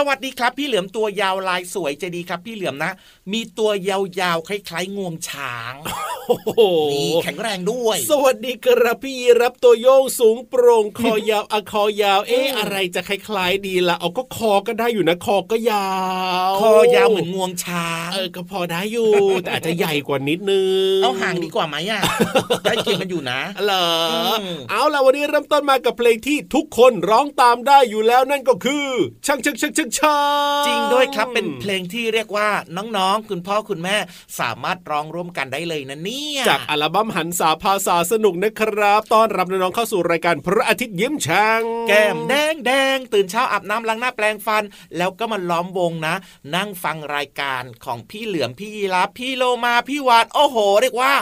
สวัสดีครับ พี่เหลือมตัวยาวลายสวยใจดีครับ พี่เหลือมนะ มีตัวยาวๆคล้ายๆงวงช้าง โอ้โหนี่แข็งแรงด้วย สวัสดีครับพี่ยีรับตัวโยงสูงโปร่งคอยาวอะคอยาว เอ๊ะอะไรจะคล้ายๆดีละเอาก็คอก็ได้อยู่นะคอก็ยาว คอยาวเหมือนงวงช้างเออก็พอได้อยู่ แต่อาจจะใหญ่กว่านิดนึงเอาห่างดีกว่าไหมอะได้เคียงกันอยู่นะเหรออมเอาล่ะวันนี้เริ่มต้นมากับเพลงที่ทุกคนร้องตามได้อยู่แล้วนั่นก็คือช่างช่างช่างช่างช่างจริงด้วยครับเป็นเพลงที่เรียกว่าน้องๆ คุณพ่อคุณแม่สามารถร้องร่วมกันได้เลยนะเนี่ย จากอัลบั้มหันษาภาษาสนุกนะครับต้อนรับน้องๆเข้าสู่รายการพระอาทิตย์ยิ้มช่างแก้มแดงแดงตื่นเช้าอาบน้ำล้างหน้าแปลงฟัน แล้วก็มาล้อมวงนะ นั่งฟังรายการของพี่เหลือมพี่ยีรับพี่โลมาพี่วานโอ้โห เรียกว่า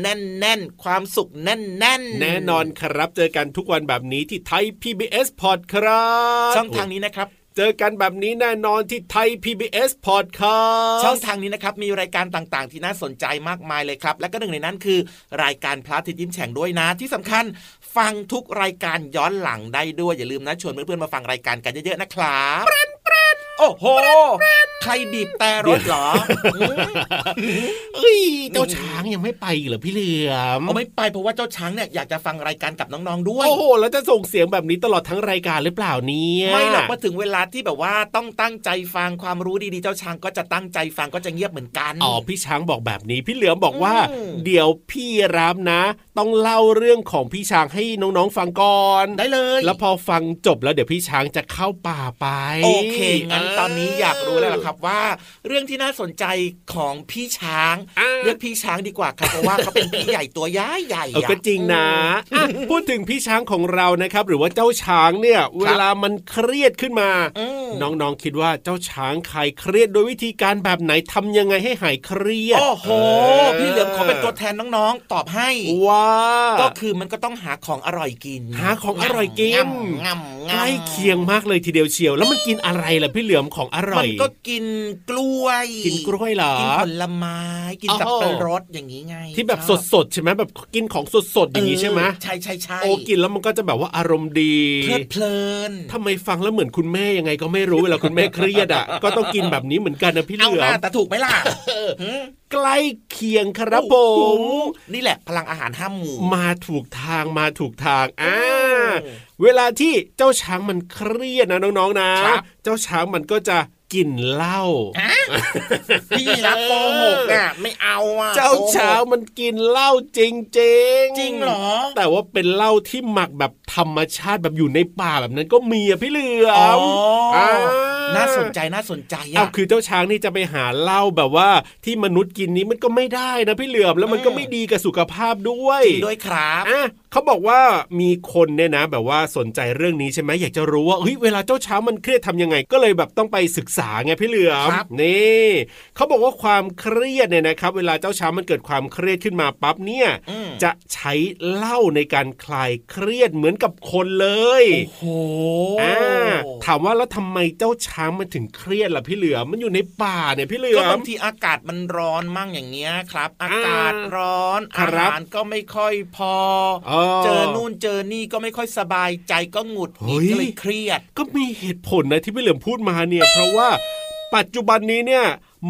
แน่นแน่นๆความสุขแน่นแน่นๆแน่นอนครับเจอกันทุกวันแบบนี้ที่ไทย PBS Podcast ช่องทางนี้นะครับ เจอกันแบบนี้แน่นอนที่ไทย PBS Podcast ช่องทางนี้นะครับ มีรายการต่างๆ ที่น่าสนใจมากมายเลยครับ และก็หนึ่งในนั้นคือ รายการพระอาทิตย์ยิ้มแฉ่งด้วยนะ ที่สำคัญฟังทุกรายการย้อนหลังได้ด้วย อย่าลืมนะ ชวนเพื่อนๆมาฟังรายการกันเยอะๆนะครับ โอ้โห ใครบีบแต่รถเหรออืมเอ้ยเจ้าช้างยังไม่ไปอีกเหรอพี่เหลือมเอาไม่ไปเพราะว่าเจ้าช้างเนี่ยอยากจะฟังรายการกับน้องๆด้วย โอ้โห แล้วจะส่งเสียงแบบนี้ตลอดทั้งรายการหรือเปล่าเนี่ยไม่หรอกมาถึงเวลาที่แบบว่าต้องตั้งใจฟังความรู้ดีๆเจ้าช้างก็จะตั้งใจฟังก็จะเงียบเหมือนกัน อ๋อพี่ช้างบอกแบบนี้ พี่เหลือมบอกว่าอืมเดี๋ยวพี่รับนะ ต้องเล่าเรื่องของพี่ช้างให้น้องๆฟังก่อนได้เลย แล้วพอฟังจบแล้วเดี๋ยวพี่ช้างจะเข้าป่าไปโอเคงั้นตอนนี้อยากรู้แล้วล่ะครับว่า เรื่องที่น่าสนใจของพี่ช้างอ่าเรียกพี่ช้างดีกว่าครับเพราะว่าเขาเป็นพี่ใหญ่ตัวย้ายใหญ่เออก็จริงนะอะพูดถึงพี่ช้างของเรานะครับ หรือว่าเจ้าช้างเนี่ย เวลามันเครียดขึ้นมาอืมน้องๆคิดว่าเจ้าช้างคลายเครียดโดยวิธีการแบบไหนทำยังไงให้หายเครียดโอ้โหพี่เหลือมขอเป็นตัวแทนน้องๆตอบให้ว่าก็คือมันก็ต้องหาของอร่อยกิน หาของอร่อยกินงำงำใกล้เคียงมากเลยทีเดียวเชียว แล้วมันกินอะไรล่ะพี่เหลือมของอร่มัอยนก็กินกล้วย กินกล้วยเหรอ กินผลไม้ กินสับโอ้ปะโหรดอย่างนี้ไง ที่แบบชอบสดๆใช่ไหมแบบกินของสดๆอย่างนี้ใช่ไหมเออใช่ใช่ใช่โอ้กินแล้วมันก็จะแบบว่าอารมณ์ดีเพลิดเพลินทำไมฟังแล้วเหมือนคุณแม่ยังไงก็ไม่รู้เวลาคุณแม่เครียดอะก็ต้องกินแบบนี้เหมือนกันนะพี่เหเอาลืหอน้ามแต่ถูกไหมล่ะ ใกล้เคียงครับผโอ้โหมนี่แหละพลังอาหารห้าหมู่มาถูกทางมาถูกทางอ่าอืมเวลาที่เจ้าช้างมันเครียดนะน้องๆนะครับเจ้าช้างมันก็จะ กินเหล้าพี่รับโกหกอะไม่เอาอะเจ้าช้างมันกินเหล้าจริงๆจริงเหรอ แต่ว่าเป็นเหล้าที่หมักแบบธรรมชาติแบบอยู่ในป่าแบบนั้นก็มีอะพี่เหลืออ๋อมอ่าน่าสนใจน่าสนใจอ้าอะวคือเจ้าช้างนี่จะไปหาเหล้าแบบว่าที่มนุษย์กินนี้มันก็ไม่ได้นะพี่เหลือมแล้วมันก็อืมไม่ดีกับสุขภาพด้วยจริงด้วยครับอะเขาบอกว่ามีคนเนี่ยนะ แบบว่าสนใจเรื่องนี้ใช่ไหมอยากจะรู้ว่าเฮ้ยเวลาเจ้าช้างมันเครียดทำยังไงก็เลยแบบต้องไปศึกษาไงพี่เหลือมครับนี่เขาบอกว่าความเครียดเนี่ยนะครับ เวลาเจ้าช้างมันเกิดความเครียดขึ้นมาปั๊บเนี่ยอืมจะใช้เหล้าในการคลายเครียดเหมือนกับคนเลยโอ้โหอ่าถามว่าแล้วทำไมเจ้าช้างมันถึงเครียดล่ะพี่เหลือมมันอยู่ในป่าเนี่ยพี่เหลือก็มบางทีอากาศมันร้อนมั่งอย่างเงี้ยครับ อากาศอ่าร้อนครัอาบหารก็ไม่ค่อยพออ๋อเจอนู่นเจอนี่ก็ไม่ค่อยสบายใจก็หงุดหงิดเฮ้ยก็เลยเครียด ก็มีเหตุผลนะที่พี่เหลือมพูดมาเนี่ย เพราะว่าปัจจุบันนี้เนี่ย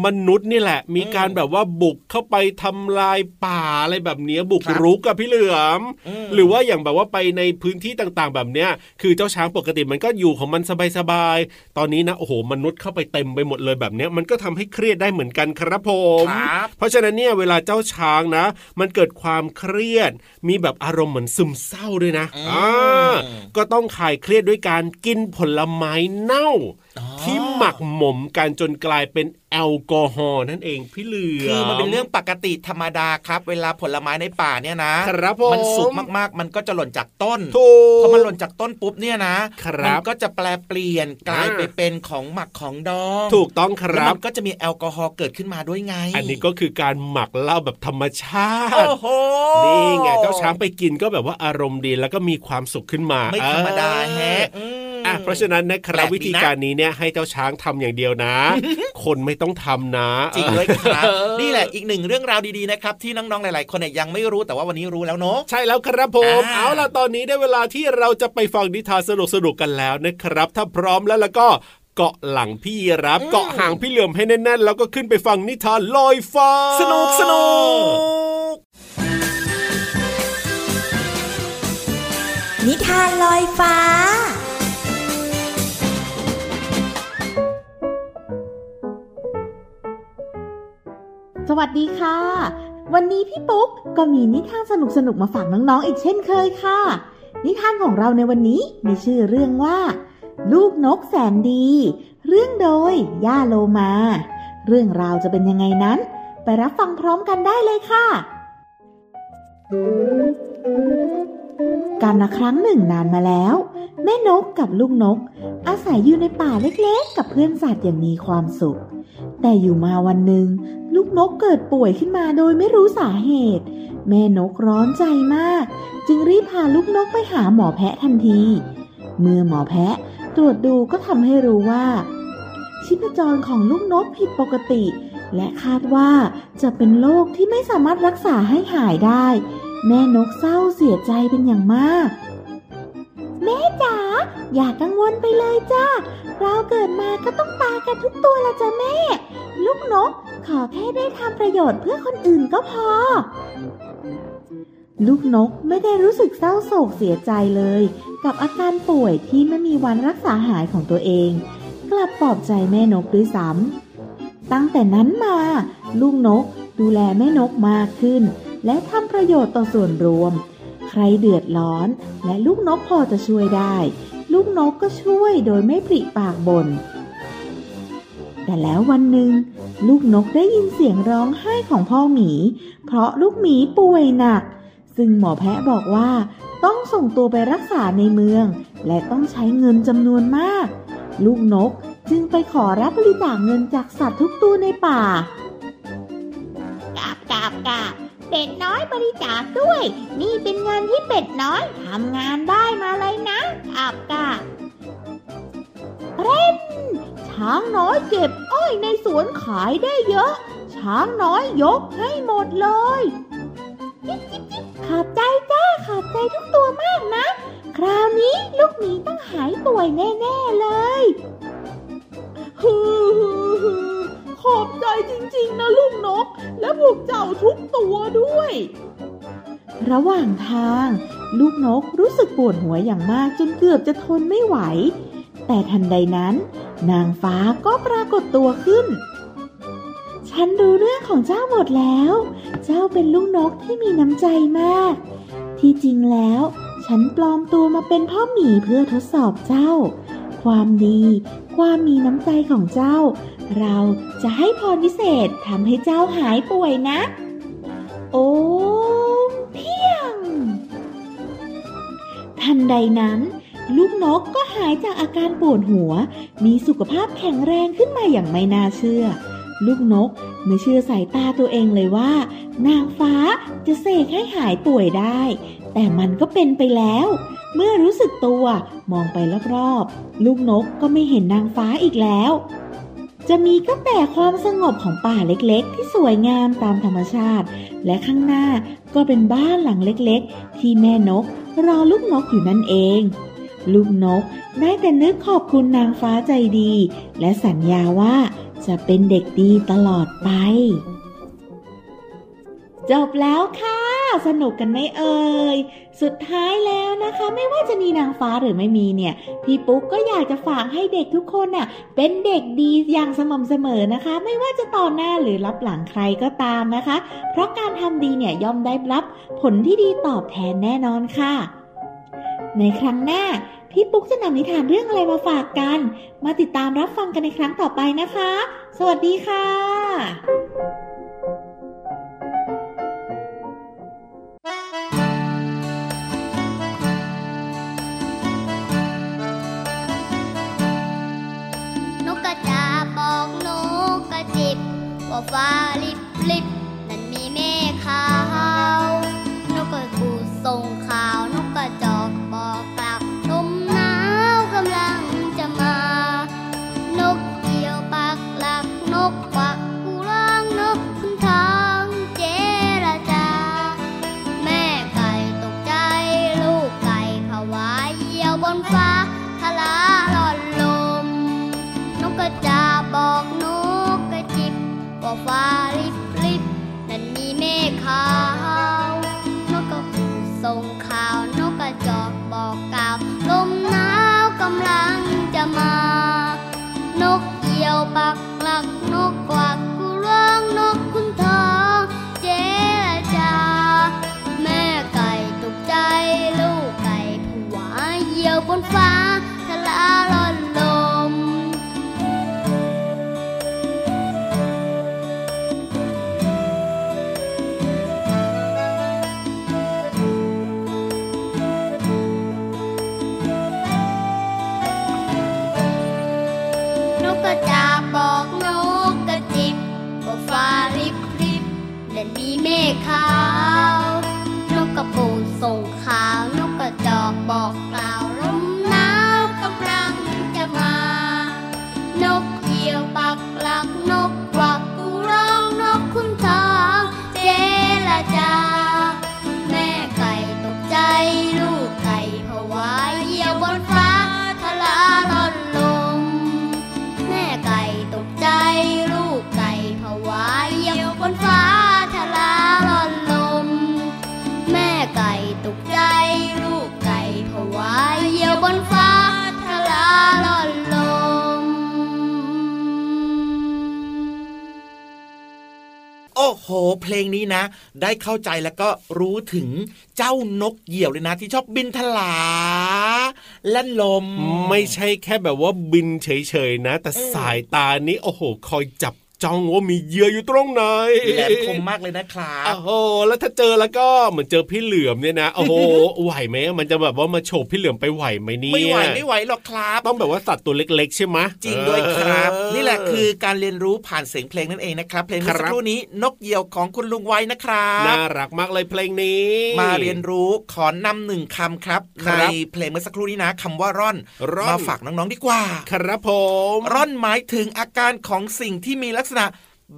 มนุษย์นี่แหละ มีการแบบว่าบุกเข้าไปทำลายป่าอะไรแบบเนี้ยบุกครับรุกกับพี่เหลือมอืมหรือว่าอย่างแบบว่าไปในพื้นที่ต่างๆ แบบเนี้ย คือเจ้าช้างปกติมันก็อยู่ของมันสบายๆตอนนี้นะโอ้โหมนุษย์เข้าไปเต็มไปหมดเลยแบบเนี้ยมันก็ทำให้เครียดได้เหมือนกันครับผมครับเพราะฉะนั้นเนี่ยเวลาเจ้าช้างนะ มันเกิดความเครียด มีแบบอารมณ์เหมือนซึมเศร้าด้วยนะอืมอ่าก็ต้องคลายเครียดด้วยการกินผลไม้เน่าอ๋อ ที่หมักหมมกันจนกลายเป็นแอลกอฮอล์นั่นเองพี่เหลือคือมันเป็นเรื่องปกติธรรมดาครับ เวลาผลไม้ในป่าเนี่ยนะครับผมมันสุกมากๆ มันก็จะหล่นจากต้นถูกพอมันหล่นจากต้นปุ๊บเนี่ยนะครับมัก็จะแปลเปลี่ยนกลายไปอ่าเป็นของหมักของดอง ถูกต้องคแล้วรับมันก็จะมีแอลกอฮอล์เกิดขึ้นมาด้วยไง อันนี้ก็คือการหมักเหล้าแบบธรรมชาโอ้ติโหนี่ไงเจ้าช้างไปกินก็แบบว่าอารมณ์ดีแล้วก็มีความสุขขึ้นมา ไม่ธรรมดาเออแฮะอืมอะ เพราะฉะนั้นนะครับแปลกดีนะวิธีการนี้เนี่ยให้เจ้าช้างทำอย่างเดียวนะ คนไม่ต้องทำนะจริงด้วยครับเออนี่แหละอีกหนึ่งเรื่องราวดีๆนะครับที่น้องๆหลายๆ คนเนี่ยยังไม่รู้แต่ว่าวันนี้รู้แล้วเนาะใช่แล้วครับผมอ่าเอาล่ะตอนนี้ได้เวลาที่เราจะไปฟังนิทานสนุกๆกันแล้วนะครับ ถ้าพร้อมแล้วแล้วก็เกาะหลังพี่รับเกาะหางพี่เหลื่อมให้แน่นๆ แล้วก็ขึ้นไปฟังนิทานลอยฟ้า สนุกสนุกนิทานลอยฟ้า วัสดีค่ะ วันนี้พี่ปุ๊กก็มีนิทานสนุกๆมาฝากน้องๆอีกเช่นเคยค่ะ นิทานของเราในวันนี้มีชื่อเรื่องว่า ลูกนกแสนดี เรื่องโดยย่าโลมา เรื่องราวจะเป็นยังไงนั้น ไปรับฟังพร้อมกันได้เลยค่ะ การละครั้งหนึ่งนานมาแล้ว แม่นกกับลูกนก อาศัยอยู่ในป่าเล็กๆ กับเพื่อนสัตว์อย่างมีความสุข แต่อยู่มาวันหนึ่ง ลูกนกเกิดป่วยขึ้นมาโดยไม่รู้สาเหตุ แม่นกร้อนใจมาก จึงรีบพาลูกนกไปหาหมอแพะทันที เมื่อหมอแพะตรวจดูก็ทำให้รู้ว่า ชีพจรของลูกนกผิดปกติ และคาดว่าจะเป็นโรคที่ไม่สามารถรักษาให้หายได้ แม่นกเศร้าเสียใจเป็นอย่างมาก แม่จ๋าอย่ากังวลไปเลยจ้าเราเกิดมาก็ต้องตายกันทุกตัวละจ้ะแม่ ลูกนก ขอแค่ได้ทำประโยชน์เพื่อคนอื่นก็พอ ลูกนกไม่ได้รู้สึกเศร้าโศกเสียใจเลย กับอาการป่วยที่ไม่มีวันรักษาหายของตัวเอง กลับปลอบใจแม่นกด้วยซ้ำตั้งแต่นั้นมา ลูกนกดูแลแม่นกมากขึ้น และทำประโยชน์ต่อส่วนรวม ใครเดือดร้อน และลูกนกพอจะช่วยได้ ลูกนกก็ช่วยโดยไม่ปริปากบน่น แต่แล้ววันหนึ่ง ลูกนกได้ยินเสียงร้องไห้ของพ่อหมี เพราะลูกหมีป่วยหนัก ซึ่งหมอแพะบอกว่า ต้องส่งตัวไปรักษาในเมือง และต้องใช้เงินจำนวนมาก ลูกนกจึงไปขอรับบริจาคเงินจากสัตว์ทุกตัวในป่ากาบกาบกาบเป็ดน้อยบริจาคด้วย นี่เป็นเงินที่เป็ดน้อยทำงานได้มาเลยนะกาบกาบเร่ ช้างน้อยเก็บอ้อยในสวนขายได้เยอะ ช้างน้อยยกให้หมดเลยจิ๊บจิ๊บจิ๊บขอบใจจ้าขอบใจทุกตัวมากนะ คราวนี้ลูกหมีต้องหายป่วยแน่ๆเลยฮือฮือฮือขอบใจจริงๆนะลูกนก และพวกเจ้าทุกตัวด้วย ระหว่างทาง ลูกนกรู้สึกปวดหัวอย่างมากจนเกือบจะทนไม่ไหว แต่ทันใดนั้น นางฟ้าก็ปรากฏตัวขึ้น ฉันรู้เรื่องของเจ้าหมดแล้ว เจ้าเป็นลูกนกที่มีน้ำใจมากที่ที่จริงแล้ว ฉันปลอมตัวมาเป็นพ่อหมีเพื่อทดสอบเจ้า ความดี ความมีน้ำใจของเจ้า เราจะให้พรพิเศษทำให้เจ้าหายป่วยนะ โอ้เพียง ทันใดนั้น ลูกนกก็หายจากอาการปวดหัว มีสุขภาพแข็งแรงขึ้นมาอย่างไม่น่าเชื่อ ลูกนกไม่เชื่อสายตาตัวเองเลยว่า นางฟ้าจะเสกให้หายป่วยได้ แต่มันก็เป็นไปแล้ว เมื่อรู้สึกตัวมองไปรอบๆ ลูกนกก็ไม่เห็นนางฟ้าอีกแล้ว จะมีก็แต่ความสงบของป่าเล็กๆ ที่สวยงามตามธรรมชาติ และข้างหน้าก็เป็นบ้านหลังเล็กๆ ที่แม่นกรอลูกนกอยู่นั่นเอง ลูกนกได้แต่นึกขอบคุณนางฟ้าใจดี และสัญญาว่าจะเป็นเด็กดีตลอดไป จบแล้วค่ะ สนุกกันไหมเอ่ย สุดท้ายแล้วนะคะ ไม่ว่าจะมีนางฟ้าหรือไม่มีเนี่ย พี่ปุ๊กก็อยากจะฝากให้เด็กทุกคนน่ะ เป็นเด็กดีอย่างสม่ำเสมอนะคะ ไม่ว่าจะต่อหน้าหรือรับหลังใครก็ตามนะคะ เพราะการทำดีเนี่ยย่อมได้รับผลที่ดีตอบแทนแน่นอนค่ะ ในครั้งหน้าพี่ปุ๊กจะนำนิทานเรื่องอะไรมาฝากกัน มาติดตามรับฟังกันในครั้งต่อไปนะคะ สวัสดีค่ะนกกระจาบบอกนกกระจิบว่าฟ้าลิบลิบ งนี้นะ ได้เข้าใจแล้วก็รู้ถึงเจ้านกเหยี่ยวเลยนะ ที่ชอบบินทลาแล่นลม ไม่ใช่แค่แบบว่าบินเฉยๆนะ แต่สายตานี้โอ้โห คอยจับ จ้องว่ามีเหยื่ออยู่ตรงไหนแหลมคมมากเลยนะครับโอ้โหแล้วถ้าเจอแล้วก็เหมือนเจอพี่เหลือมเนี่ยนะโอ้โหไหวไหมมันจะแบบว่ามาโฉบพี่เหลือมไปไหวไหมเนี่ยไม่ไหวไม่ไหวหรอกครับต้องแบบว่าสัตว์ตัวเล็ก ๆ ใช่ไหมจริงด้วยครับเออนี่แหละคือการเรียนรู้ผ่านเสียงเพลงนั่นเองนะครับ เพลงเมื่อครับสักครู่นี้นกเหยี่ยวของคุณลุงไว้นะครับน่ารักมากเลยเพลงนี้ มาเรียนรู้ขอนำหนึ่งคำครับครัในบเพลงเมื่อสักครู่นี้นะคำว่าร่อนร่อนมาฝากน้องๆดีกว่า ครับผม ร่อนหมายถึงอาการของสิ่งที่มีลักษณะ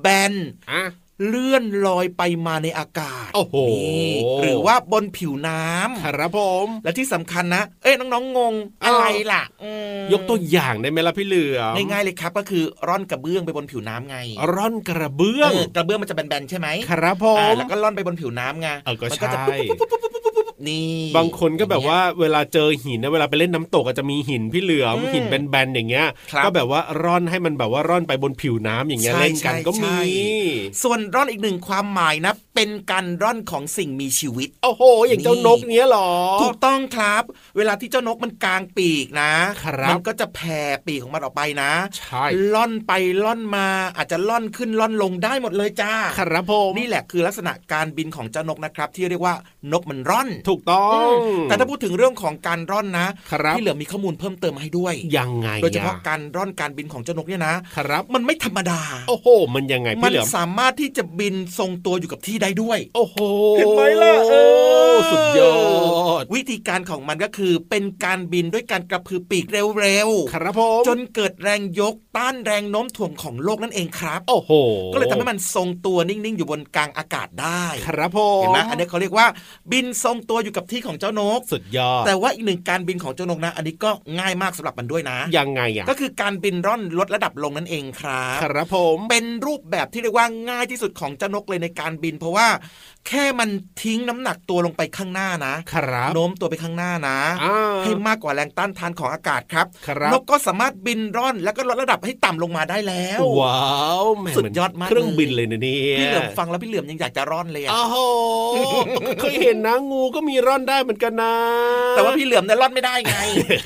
แบนอะ เลื่อนลอยไปมาในอากาศโอ้โหนี่หรือว่าบนผิวน้ำครับผม และที่สำคัญนะ เอ้ยน้องๆงงอะไรล่ะอืมยกตัวอย่างได้ไหมล่ะพี่เหลือมง่ายๆเลยครับ ก็คือร่อนกระเบื้องไปบนผิวน้ำไง ร่อนกระเบื้องเออกระเบื้องมันจะแบนๆใช่ไหมครับผอ่ามแล้วก็ล่อนไปบนผิวน้ำไงเออก็มัก็จะใช่ปุ๊บปุ๊บปุ๊บปุ๊บปุ๊บปุ๊บนี่บางคนก็แบบว่าเวลาเจอหินนะเวลาไปเล่นน้ำตกอาจจะมีหินพี่เหลือมอืมหินแบนๆอย่างเงี้ยครับก็แบบว่าร่อนให้มันแบบว่าร่อนไปบนผิวน้ำอย่างเงี้ยใช่เล่นกันก็ใช่มี ส่วนร่อนอีกหนึ่งความหมายนะ เป็นการร่อนของสิ่งมีชีวิต โอ้โห อย่างเจ้านกเนี้ยหรอ ถูกต้องครับ เวลาที่เจ้านกมันกางปีกนะครับมันก็จะแผ่ปีกของมันออกไปนะ ใช่ ล่อนไปล่อนมา อาจจะล่อนขึ้นล่อนลงได้หมดเลยจ้า ครับผมนี่แหละคือลักษณะการบินของเจ้านกนะครับ ที่เรียกว่านกมันร่อน ถูกต้อง แต่ถ้าพูดถึงเรื่องของการร่อนนะครับพี่เหลือมีข้อมูลเพิ่มเติมมาให้ด้วย ยังไง โดยเฉพาะการร่อนการบินของเจ้านกเนี่ยนะครับ มันไม่ธรรมดา โอ้โห มันยังไงมัพี่เหลือมสามารถที่จะบินทรงตัวอยู่กับที่ได้ด้วย โอ้โหเห็นไหมล่ะเออสุดยอดวิธีการของมันก็คือ เป็นการบินด้วยการกระพือปีกเร็วครับผมๆจนเกิดแรงยกต้านแรงโน้มถ่วงของโลกนั่นเองครับ โอ้โห ก็เลยทำให้มันทรงตัวนิ่งๆ อยู่บนกลางอากาศได้ ครับผมเห็นไหมอันนี้เขาเรียกว่า บินทรงตัวอยู่กับที่ของเจ้านก สุดยอด แต่ว่าอีกหนึ่งการบินของเจ้านกนะ อันนี้ก็ง่ายมากสำหรับมันด้วยนะ ยังไงอะก็คือการบินร่อนลดระดับลงนั่นเองครับ ครับผมเป็นรูปแบบที่เรียกว่าง่ายที่สุดของเจ้านกเลยในการบิน เพราะว่า แค่มันทิ้งน้ำหนักตัวลงไปข้างหน้านะครับโน้มตัวไปข้างหน้านะอ่าให้มากกว่าแรงต้านทานของอากาศครับครับนกก็สามารถบินร่อนแล้วก็ลดระดับให้ต่ำลงมาได้แล้ว ว้าวแหม่สุดยอดมากเครื่องบินเลยนะเนี่ยพี่เหลือมฟังแล้วพี่เหลือมยังอยากจะร่อนเลยอะโอ้โหเคยเห็นนะงูก็มีร่อนได้เหมือนกันนะ แต่ว่าพี่เหลือมเนี่ยร่อนไม่ได้ไง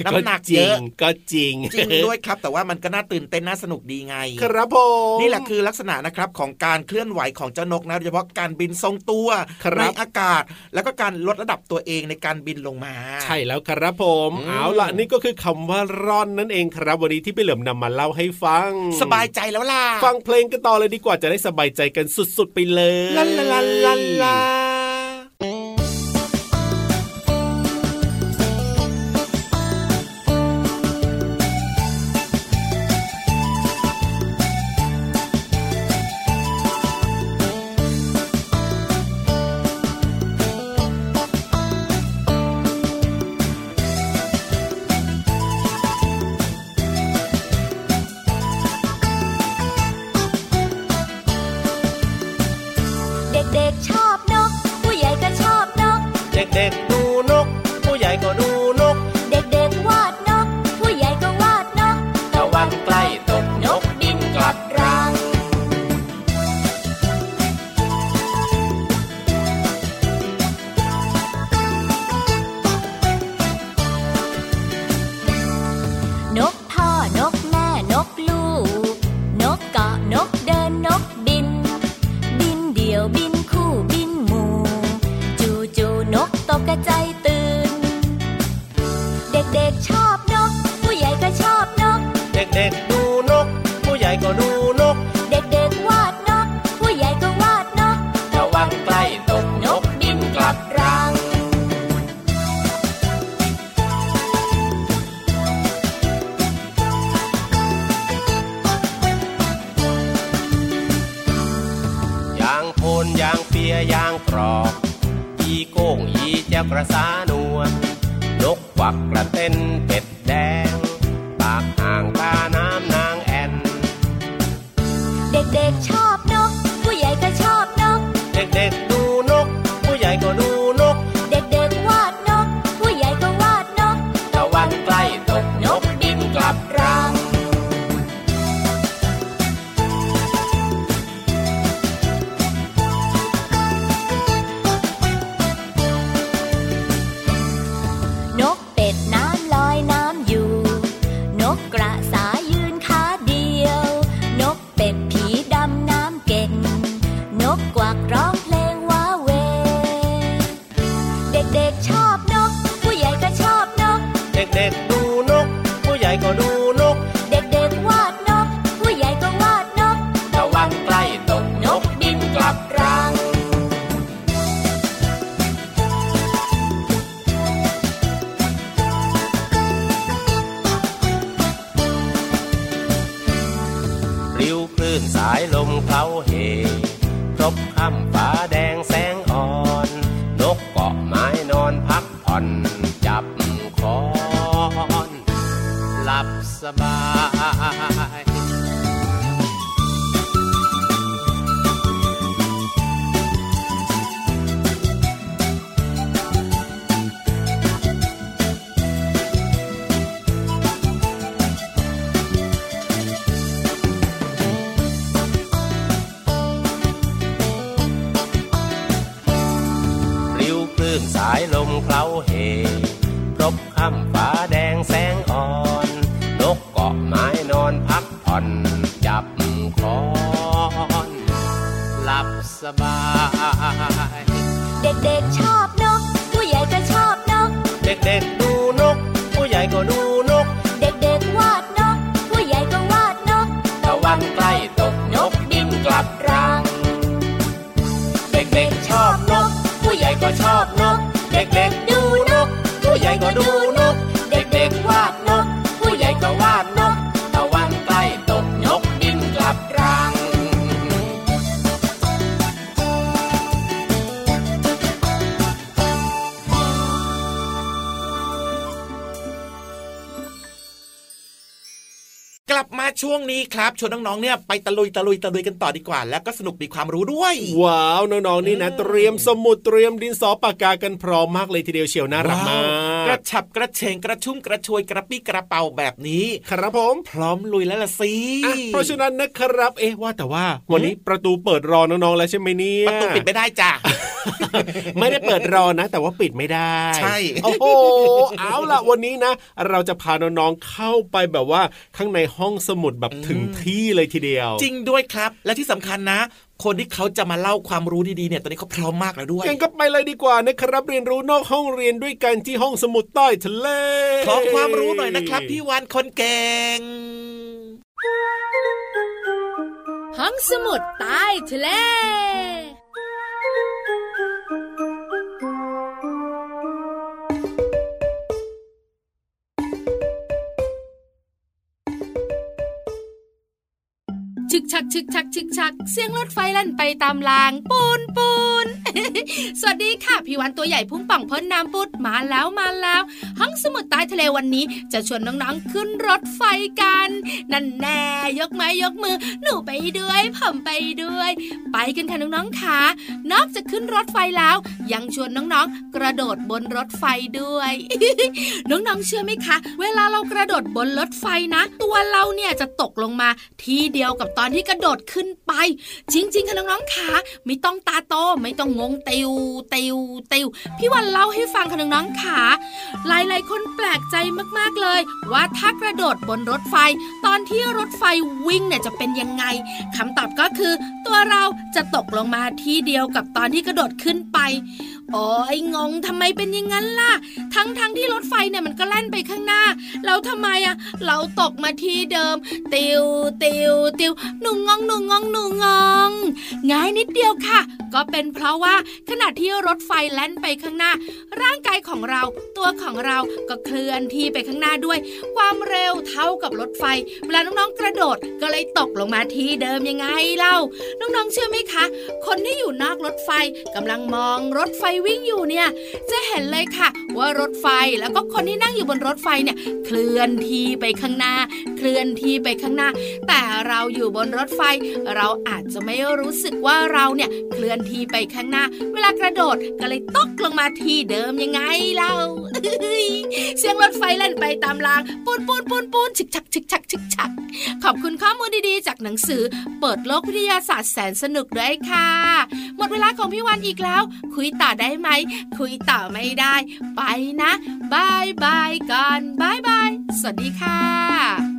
น้ำหนักจริเยงอะก็จริงจริงด้วยครับ แต่ว่ามันก็น่าตื่นเต้นน่าสนุกดีไง ครับผมนี่แหละคือลักษณะนะครับของการเคลื่อนไหวของเจ้านกนะโดยเฉพาะการบินทรงตัวครับในอากาศ แล้วก็การลดระดับตัวเองในการบินลงมา ใช่แล้วครับผมอืมเอาล่ะนี่ก็คือคำว่าร่อนนั่นเองครับวันนี้ที่พี่เหลิมนำมาเล่าให้ฟัง สบายใจแล้วล่ะ ฟังเพลงกันต่อเลยดีกว่าจะได้สบายใจกันสุดๆไปเลยลาลาลาลา เด็กๆดูนก ผู้ใหญ่ก็ดูนก เด็กๆวาดนก ผู้ใหญ่ก็วาดนกตะวันใกล้ตกนกบินกลับรัง ยางโพนยางเปียยางกรอก อีโก้งอีเจ้ากระสานวลนกควักกระ อบนกเด็กๆ ช่วงนี้ครับชวนน้องๆเนี่ยไปตะลุยตะลุยตะลุยกันต่อดีกว่า แล้วก็สนุกมีความรู้ด้วย ว้าวน้องๆนี่นะ เตรียมสมุดเตรียมดินสอปากกากันพร้อมมากเลยทีเดียวเชียวน่ารักมาว้าวกกระฉับกระเฉงกระชุ่มกระชวยกระปี้กระเป๋าแบบนี้ ครับผมพร้อมลุยแล้วล่ะสิอะเพราะฉะนั้นนะครับ เอ๊ะว่าแต่ว่า วันนี้ประตูเปิดรอน้องๆแล้วใช่ไหมเนี่ยประตูปิดไม่ได้จ้ะไม่ได้เปิดรอนะ แต่ว่าปิดไม่ได้ ใช่โอ้โหเอาล่ะวันนี้นะ เราจะพาน้องๆเข้าไปแบบว่าข้างในห้องสมุดแบบถึงที่เลยทีเดียว จริงด้วยครับ และที่สำคัญนะ คนที่เขาจะมาเล่าความรู้ดีๆเนี่ยตอนนี้เขาพร้อมมากแล้วด้วยยังก็ไปเลยดีกว่านะครับเรียนรู้นอกห้องเรียนด้วยกันที่ห้องสมุดใต้ทะเลขอความรู้หน่อยนะครับพี่วันคนเก่งห้องสมุดใต้ทะเล ชึกชักชึกชักชึกชัก เสียงรถไฟลั่นไปตามราง ปูนปูนสวัสดีค่ะพี่วันตัวใหญ่พุ่งป่องพ้นน้ำปุดมาแล้วมาแล้ว ห้องสมุดใต้ทะเลวันนี้ จะชวนน้องๆขึ้นรถไฟกัน นั่นแน่ยกไม้ยกมือ หนูไปด้วยผมไปด้วย ไปกันค่ะน้องๆค่ะนอกจากขึ้นรถไฟแล้ว ยังชวนน้องๆ กระโดดบนรถไฟด้วย น้องๆเชื่อไหมคะ เวลาเรากระโดดบนรถไฟนะ ตัวเราเนี่ยจะตกลงมาที่เดียวกับตอนที่กระโดดขึ้นไป จริง ๆค่ะน้องๆค่ะไม่ต้องตาโตไม่ต้องงงติวติวติวพี่วันเล่าให้ฟังค่ะน้องๆค่ะหลายๆ คนแปลกใจมากๆเลย ว่าถ้ากระโดดบนรถไฟ ตอนที่รถไฟวิ่งเนี่ยจะเป็นยังไงคำตอบก็คือ ตัวเราจะตกลงมาที่เดียวกับตอนที่กระโดดขึ้นไป โอ้ยงงทำไมเป็นอย่างนั้นล่ะ ทั้งทั้งที่รถไฟเนี่ยมันก็แล่นไปข้างหน้า แล้วทำไมอะเราตกมาที่เดิม ติวติวติวหนูงงหนูงงหนูงงง่ายนิดเดียวค่ะ ก็เป็นเพราะว่าขณะที่รถไฟแล่นไปข้างหน้า ร่างกายของเรา ตัวของเราก็เคลื่อนที่ไปข้างหน้าด้วย ความเร็วเท่ากับรถไฟเวลาน้องๆกระโดดก็เลยตกลงมาที่เดิมยังไงเล่า น้องๆเชื่อไหมคะ คนที่อยู่นอกรถไฟกำลังมองรถไฟวิ่งอยู่เนี่ยจะเห็นเลยค่ะ ว่ารถไฟแล้วก็คนที่นั่งอยู่บนรถไฟเนี่ยเคลื่อนที่ไปข้างหน้า เคลื่อนที่ไปข้างหน้า แต่เราอยู่บนรถไฟ เราอาจจะไม่รู้สึกว่าเราเนี่ยเคลื่อนที่ไปข้างหน้า เวลากระโดดก็เลยตกลงมาที่เดิมยังไงเล่า เสียงรถไฟแล่นไปตามรางปู๊นปู๊นปู๊นปู๊นชิกชักชิกชักชิกชักขอบคุณข้อมูลดีๆ จากหนังสือ เปิดโลกวิทยาศาสตร์แสนสนุกด้วยค่ะ หมดเวลาของพี่วันอีกแล้ว คุยต่อได้ไหม คุยต่อไม่ได้ ไปนะบายบายก่อนบายบายสวัสดีค่ะ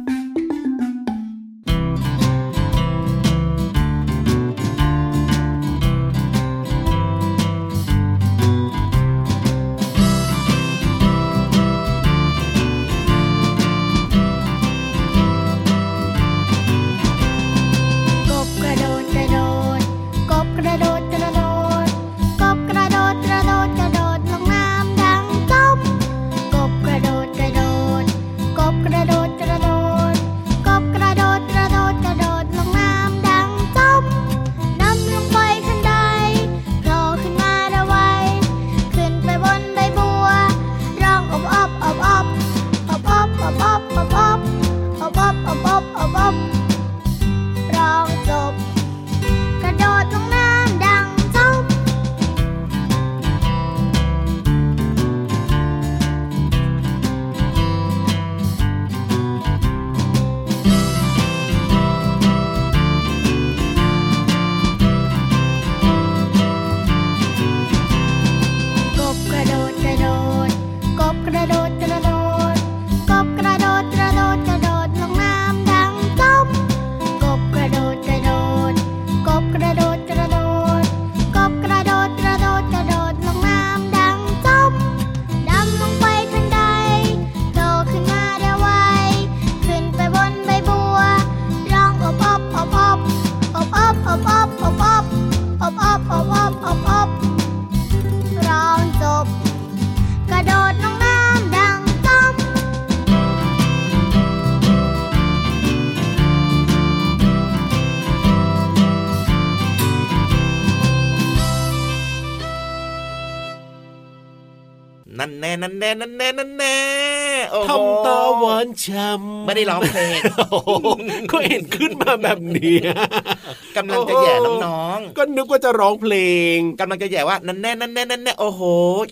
นั่นแน่นั่นแน่นั่นแน่โอ้โหทำตาหวานช้ำไม่ได้ร้องเพลงโอ้โหก็เห็นขึ้นมาแบบนี้ กำลังจะแย่น้องก็นึกว่าจะร้องเพลงๆกำลังจะแย่ว่านั่นแน่นั่นแน่นั่นแน่โอ้โห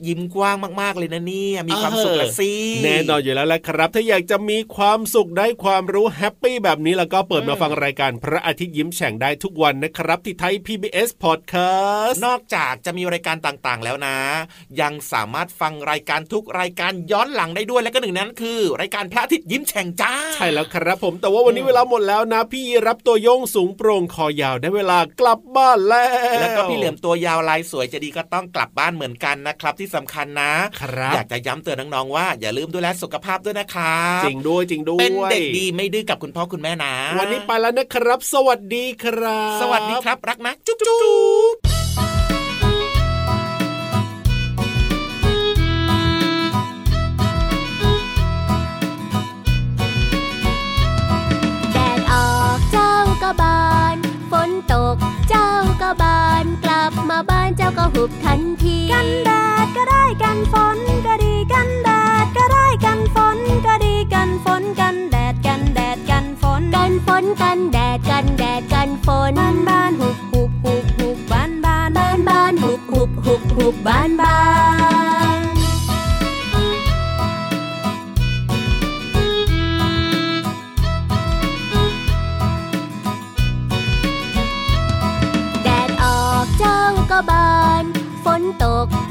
ยิ้มกว้างมากๆเลยนะเนี่ยมีความสุขละสิแน่นอนอยู่แล้วแหละครับ ถ้าอยากจะมีความสุขได้ความรู้แฮปปี้แบบนี้แล้วก็เปิดมาฟังรายการพระอาทิตย์ยิ้มแฉ่งได้ทุกวันนะครับ ที่ไทย PBS Podcast นอกจากจะมีรายการต่างๆแล้วนะ ยังสามารถฟังรายการทุกรายการย้อนหลังได้ด้วยและก็หนึ่งนั้นคือ รายการพระอาทิตย์ยิ้มแฉ่งจ้าใช่แล้วครับผมแต่ว่าวันนี้เวลาหมดแล้วนะ พี่รับตัวโยงสูงโปร่งคอยาวได้เวลากลับบ้านแล้ว แล้วก็พี่เหลือมตัวยาวลายสวยจะดีก็ต้องกลับบ้านเหมือนกันนะครับ ที่สำคัญนะครับอยากจะย้ำเตือนน้องๆว่าอย่าลืมดูแลสุขภาพด้วยนะครับจริงด้วยจริงด้วยเป็นเด็กดีไม่ดื้อกับคุณพ่อคุณแม่นะ วันนี้ไปแล้วนะครับ สวัสดีครับ สวัสดีครับรักนะ จุ๊บ ก็หุบทันที กันแดดก็ได้กันฝนก็ดีกันแดดก็ได้กันฝนก็ดีกันฝนกันแดดกันแดดกันฝนกันฝนกันแดดกันแดดกันฝนบ้านบ้านหุบหุบหุบหุบบ้านบ้านบ้านบ้านหุบหุบหุบหุบบ้านบ้าน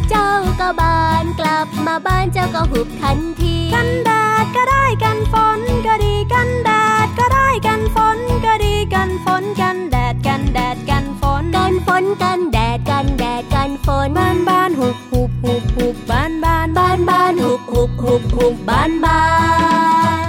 เจ้าก็บานกลับมาบ้านเจ้าก็หุบทันที กันแดดก็ได้กันฝนก็ดีกันแดดก็ได้กันฝนก็ดีกันฝนกันแดดกันแดดกันฝนกันฝนกันแดดกันแดดกันฝนบ้านบ้านหุบหุบหุบหุบบ้านบ้านบ้านบ้านหุบหุบหุบหุบบ้านบ้าน